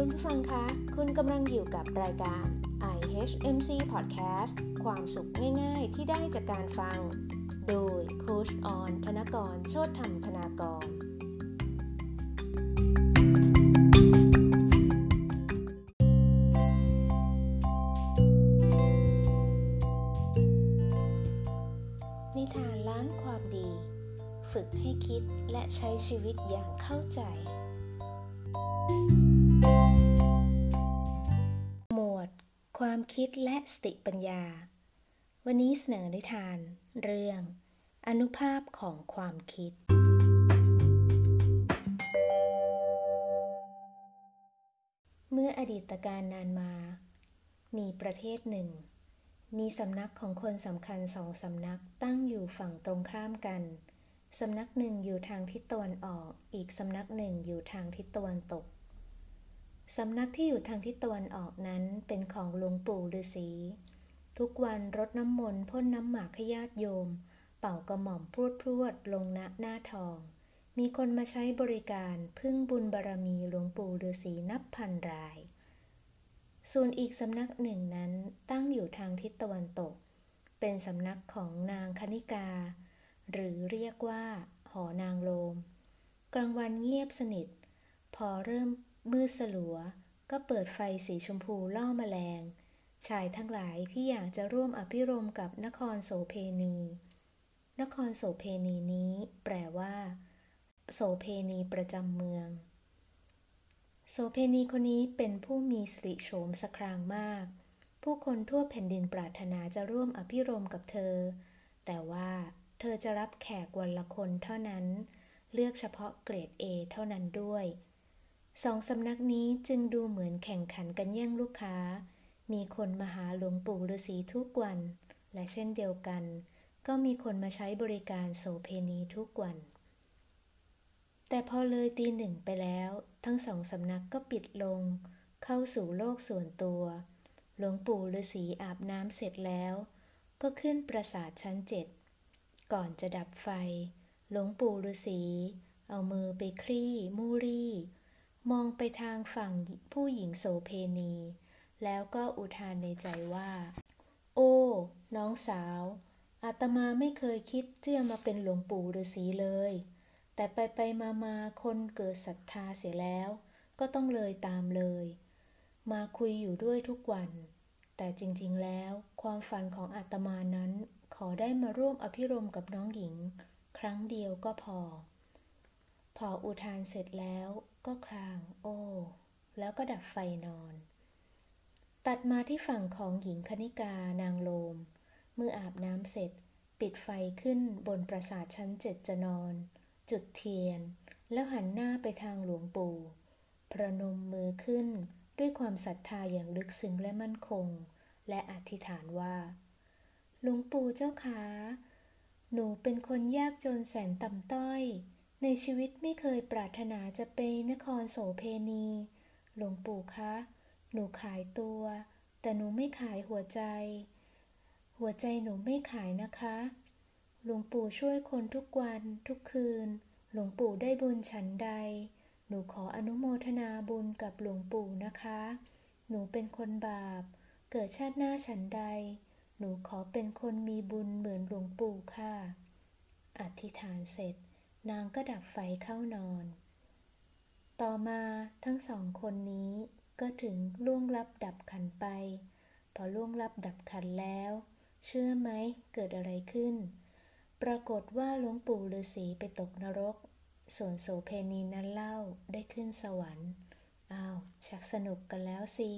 คุณผู้ฟังคะ คุณกำลังอยู่กับรายการ IHMC Podcast ความสุขง่าย ๆ ที่ได้จากการฟัง โดยโคชออน ธนกร โชติธรรมธนากร นิทานล้านความดี ฝึกให้คิดและใช้ชีวิตอย่างเข้าใจ ความคิดและสติปัญญา วันนี้เสนอนิทาน เรื่อง อนุภาพของความคิด เมื่ออดีตการนานมา มีประเทศหนึ่ง มีสำนักของคนสำคัญสองสำนักตั้งอยู่ฝั่งตรงข้ามกัน สำนักหนึ่งอยู่ทางทิศตะวันออก อีกสำนักหนึ่งอยู่ทางทิศตะวันตก สำนักที่อยู่ทางทิศตะวันออกนั้นเป็นของหลวงปู่ฤาษีทุกวันรดน้ำมนต์พ่นน้ำหมากให้ญาติโยม เป่ากระหม่อมพรวดพรวดลงณหน้าทอง มีคนมาใช้บริการพึ่งบุญบารมีหลวงปู่ฤาษีนับพันราย ส่วนอีกสำนักหนึ่งนั้นตั้งอยู่ทางทิศตะวันตก เป็นสำนักของนางคณิกา หรือเรียกว่า หอนางโลม กลางวันเงียบสนิท พอเริ่ม มืดสลัว ก็เปิดไฟสีชมพูล่อมแมลง ชายทั้งหลายที่อยากจะร่วมอภิรมกับนครโสเพณี นครโสเพณีนี้ แปลว่า โสเพณีประจำเมือง โสเพณีคนนี้เป็นผู้มีสิริโฉมสครางมาก ผู้คนทั่วแผ่นดินปรารถนาจะร่วมอภิรมกับเธอ แต่ว่าเธอจะรับแขกวันละคนเท่านั้น เลือกเฉพาะเกรด A เท่านั้นด้วย สองสำนักนี้จึงดูเหมือนแข่งขันกันแย่งลูกค้า มีคนมาหาหลวงปู่ฤาษีทุกวัน และเช่นเดียวกัน ก็มีคนมาใช้บริการโสเพณีทุกวัน แต่พอเลยตีหนึ่งไปแล้ว ทั้งสองสำนักก็ปิดลง เข้าสู่โลกส่วนตัว หลวงปู่ฤาษีอาบน้ำเสร็จแล้ว ก็ขึ้นปราสาทชั้นเจ็ดก่อนจะดับไฟ หลวงปู่ฤาษีเอามือไปคลี่ มูรี่ มองไปทางฝั่งผู้หญิงโสเพณี แล้วก็อุทานในใจว่า โอ้ น้องสาว อาตมาไม่เคยคิดที่จะมาเป็นหลวงปู่ฤาษีเลย แต่ไปไปมามาคนเกิดศรัทธาเสียแล้ว ก็ต้องเลยตามเลย มาคุยอยู่ด้วยทุกวัน แต่จริงๆแล้ว ความฝันของอาตมานั้น ขอได้มาร่วมอภิรมกับน้องหญิง ครั้งเดียวก็พอ พออุทานเสร็จแล้ว ก็ครางโอ้ แล้วก็ดับไฟนอน ตัดมาที่ฝั่งของหญิงคณิกานางโลม เมื่ออาบน้ำเสร็จ ปิดไฟขึ้นบนปราสาทชั้นเจ็ดจะนอน จุดเทียน แล้วหันหน้าไปทางหลวงปู่ประนมมือขึ้นด้วยความศรัทธาอย่างลึกซึ้งและมั่นคง และอธิษฐานว่า หลวงปู่เจ้าขาหนูเป็นคนยากจนแสนต่ำต้อย ในชีวิตไม่เคยปรารถนาจะไปนครโสเพณี หลวงปู่คะ หนูขายตัว แต่หนูไม่ขายหัวใจ หัวใจหนูไม่ขายนะคะ หลวงปู่ช่วยคนทุกวันทุกคืน หลวงปู่ได้บุญฉันใด หนูขออนุโมทนาบุญกับหลวงปู่นะคะ หนูเป็นคนบาป เกิดชาติหน้าฉันใด หนูขอเป็นคนมีบุญเหมือนหลวงปู่ค่ะ อธิษฐานเสร็จ นางก็ดับไฟเข้านอน ต่อมาทั้งสองคนนี้ก็ถึงล่วงลับดับขันไป พอล่วงลับดับขันแล้ว เชื่อไหมเกิดอะไรขึ้น ปรากฏว่าหลวงปู่ฤาษีไปตกนรก ส่วนโสเพณีนั้นเล่าได้ขึ้นสวรรค์อ้าวชักสนุกกันแล้วสิ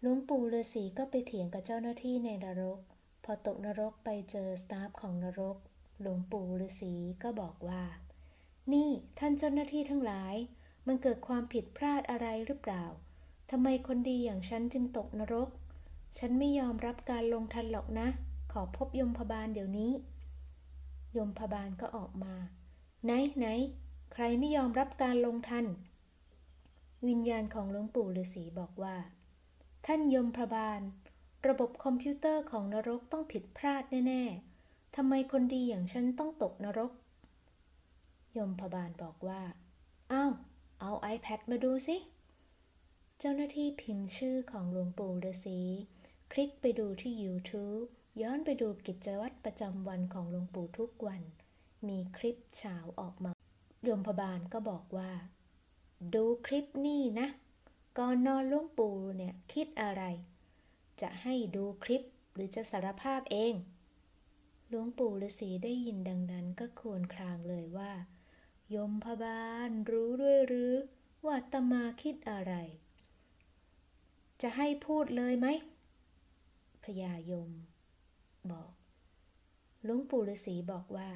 หลวงปู่ฤาษีก็ไปเถียงกับเจ้าหน้าที่ในนรก พอตกนรกไปเจอสตาฟของนรก หลวงปู่ฤาษีก็บอกว่า นี่ท่านเจ้าหน้าที่ทั้งหลาย มันเกิดความผิดพลาดอะไรหรือเปล่าทำไมคนดีอย่างฉันจึงตกนรก ฉันไม่ยอมรับการลงทันหรอกนะ ขอพบยมพบาลเดี๋ยวนี้ ยมพบาลก็ออกมา ไหนไหน ใครไม่ยอมรับการลงทัน วิญญาณของหลวงปู่ฤาษีบอกว่า ท่านยมพบาล ระบบคอมพิวเตอร์ของนรกต้องผิดพลาดแน่ ๆ ทำไมคนดีอย่างฉันต้องตกนรก ยมพบาลบอกว่า อ้าว เอา iPad มาดูสิ เจ้าหน้าที่พิมพ์ชื่อของหลวงปู่ฤาษี คลิกไปดูที่ YouTube ย้อนไปดูกิจวัตรประจำวันของหลวงปู่ทุกวัน มีคลิปเฉาออกมาโยมพบาลก็บอกว่า ดูคลิปนี่นะ ก่อนนอนหลวงปู่เนี่ยคิดอะไร จะให้ดูคลิปหรือจะสารภาพเอง หลวงปู่ฤาษีได้ยินดังนั้นก็โควรครางเลยว่า ยมพบาลรู้ด้วยหรือ ว่าอาตมาคิดอะไร จะให้พูดเลยไหมพญายม บอกหลวงปู่ฤาษีบอกว่า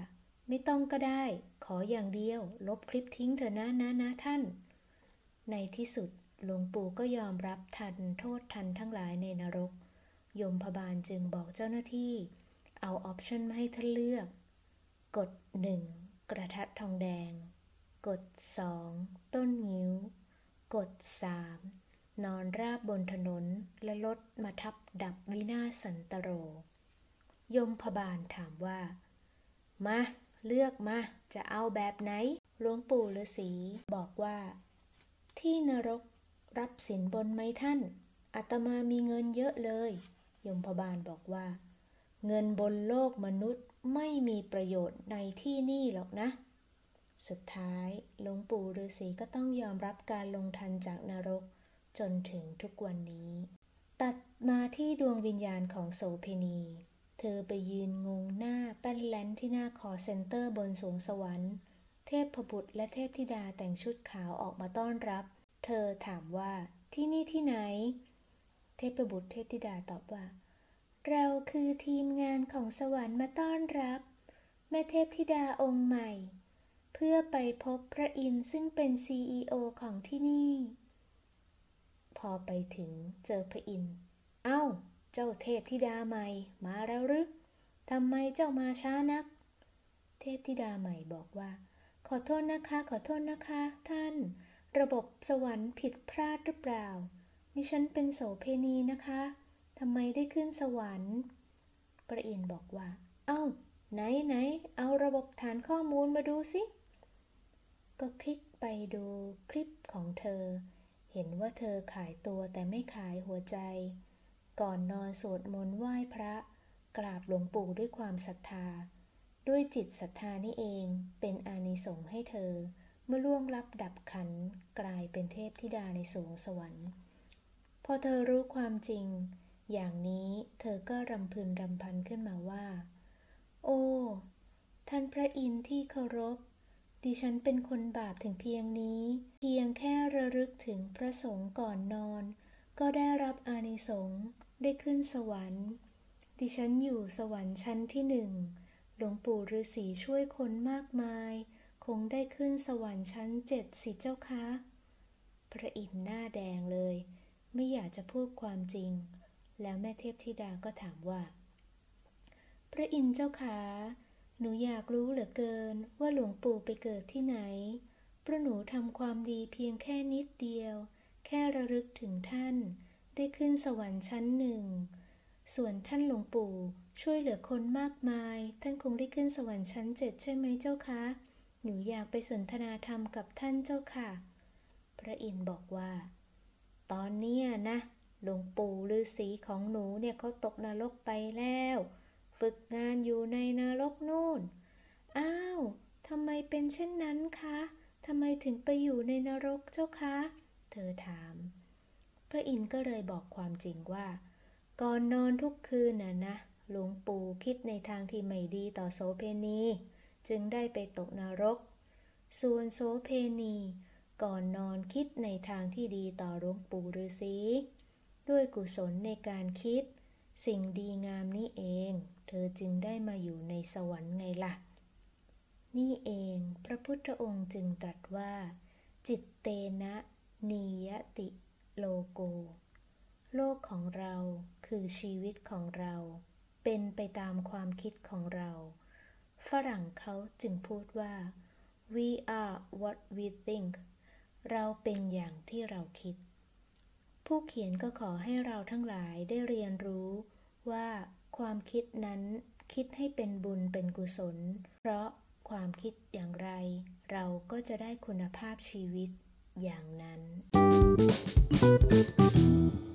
ไม่ต้องก็ได้ ขออย่างเดียว ลบคลิปทิ้งเถอะนะนะนะท่าน ในที่สุดหลวงปู่ก็ยอมรับทันโทษทันทั้งหลายในนรก ยมพบาลจึงบอกเจ้าหน้าที่ เอาออปชันมาให้ท่านเลือก กด 1 กระทัดทองแดง กด 2 ต้นงิ้ว กด 3 นอนราบบนถนนและรถมาทับดับวินาศสันตโร ยมพบาลถามว่า มา เลือกมา จะเอาแบบไหนหลวงปู่ฤาษีบอกว่า ที่นรกรับสินบนไหมท่านอาตมามีเงินเยอะเลย ยมพบาลบอกว่า เงินบนโลกมนุษย์ไม่มีประโยชน์ในที่นี่หรอกนะ สุดท้ายหลวงปู่ฤาษีก็ต้องยอมรับการลงทันจากนรกจนถึงทุกวันนี้ ตัดมาที่ดวงวิญญาณของโสเพณี เธอไปยืนงงหน้าแป้นแลนที่หน้าคอเซ็นเตอร์บนสวงสวรรค์ เทพพบุตรและเทพธิดาแต่งชุดขาวออกมาต้อนรับ เธอถามว่าที่นี่ที่ไหน เทพบุตรเทพธิดาตอบว่า เราคือทีมงานของสวรรค์มาต้อนรับ แม่เทพธิดาองค์ใหม่ เพื่อไปพบพระอินทร์ซึ่งเป็น CEO ของที่นี่ พอไปถึงเจอพระอินทร์ เอ้า เจ้าเทพธิดาใหม่มาแล้วหรือทำไมเจ้ามาช้านัก เทพธิดาใหม่บอกว่า ขอโทษนะคะ ขอโทษนะคะ ท่าน ระบบสวรรค์ผิดพลาดหรือเปล่า นี่ฉันเป็นโสเพณีนะคะ ทำไมได้ขึ้นสวรรค์พระอินบอกว่า เอ้า ไหนไหน เอาระบบฐานข้อมูลมาดูสิ ก็คลิกไปดูคลิปของเธอ เห็นว่าเธอขายตัวแต่ไม่ขายหัวใจ ก่อนนอนสวดมนต์ไหว้พระ กราบหลวงปู่ด้วยความศรัทธา ด้วยจิตศรัทธานี่เองเป็นอานิสงส์ให้เธอ เมื่อล่วงลับดับขันกลายเป็นเทพธิดาในสวงสวรรค์ พอเธอรู้ความจริง อย่างนี้เธอก็รำพึงรำพันขึ้นมาว่า โอ้ ท่านพระอินทร์ที่เคารพ ดิฉันเป็นคนบาปถึงเพียงนี้ เพียงแค่ระลึกถึงพระสงฆ์ก่อนนอน ก็ได้รับอานิสงส์ได้ขึ้นสวรรค์ ดิฉันอยู่สวรรค์ชั้นที่หนึ่ง หลวงปู่ฤาษีช่วยคนมากมาย คงได้ขึ้นสวรรค์ชั้นเจ็ดสิเจ้าคะ พระอินทร์หน้าแดงเลย ไม่อยากจะพูดความจริง แล้วแม่เทพธิดาก็ถามว่า พระอินทร์เจ้าขา หนูอยากรู้เหลือเกินว่าหลวงปู่ไปเกิดที่ไหน เพราะหนูทำความดีเพียงแค่นิดเดียว แค่ระลึกถึงท่าน ได้ขึ้นสวรรค์ชั้นหนึ่ง ส่วนท่านหลวงปู่ช่วยเหลือคนมากมาย ท่านคงได้ขึ้นสวรรค์ชั้นเจ็ดใช่ไหมเจ้าคะ หนูอยากไปสนทนาธรรมกับท่านเจ้าค่ะ พระอินทร์บอกว่า ตอนนี้นะ หลวงปู่ฤาษีของหนูเนี่ยเขาตกนรกไปแล้ว ฝึกงานอยู่ในนรกโน่น อ้าวทำไมเป็นเช่นนั้นคะทำไมถึงไปอยู่ในนรกเจ้าคะ เธอถาม พระอินทร์ก็เลยบอกความจริงว่า ก่อนนอนทุกคืนน่ะนะ หลวงปู่คิดในทางที่ไม่ดีต่อโสเพณี จึงได้ไปตกนรก ส่วนโสเพณี ก่อนนอนคิดในทางที่ดีต่อหลวงปู่ฤาษี ด้วยกุศลในการคิด สิ่งดีงามนี้เอง เธอจึงได้มาอยู่ในสวรรค์ไงล่ะ นี่เองพระพุทธองค์จึงตรัสว่า จิตเตนะนียติโลโก โลกของเราคือชีวิตของเรา เป็นไปตามความคิดของเรา ฝรั่งเขาจึงพูดว่า we are what we think เราเป็นอย่างที่เราคิด ผู้เขียนก็ขอให้เราทั้งหลายได้เรียนรู้ว่าความคิดนั้นคิดให้เป็นบุญเป็นกุศล เพราะความคิดอย่างไร เราก็จะได้คุณภาพชีวิตอย่างนั้น Thank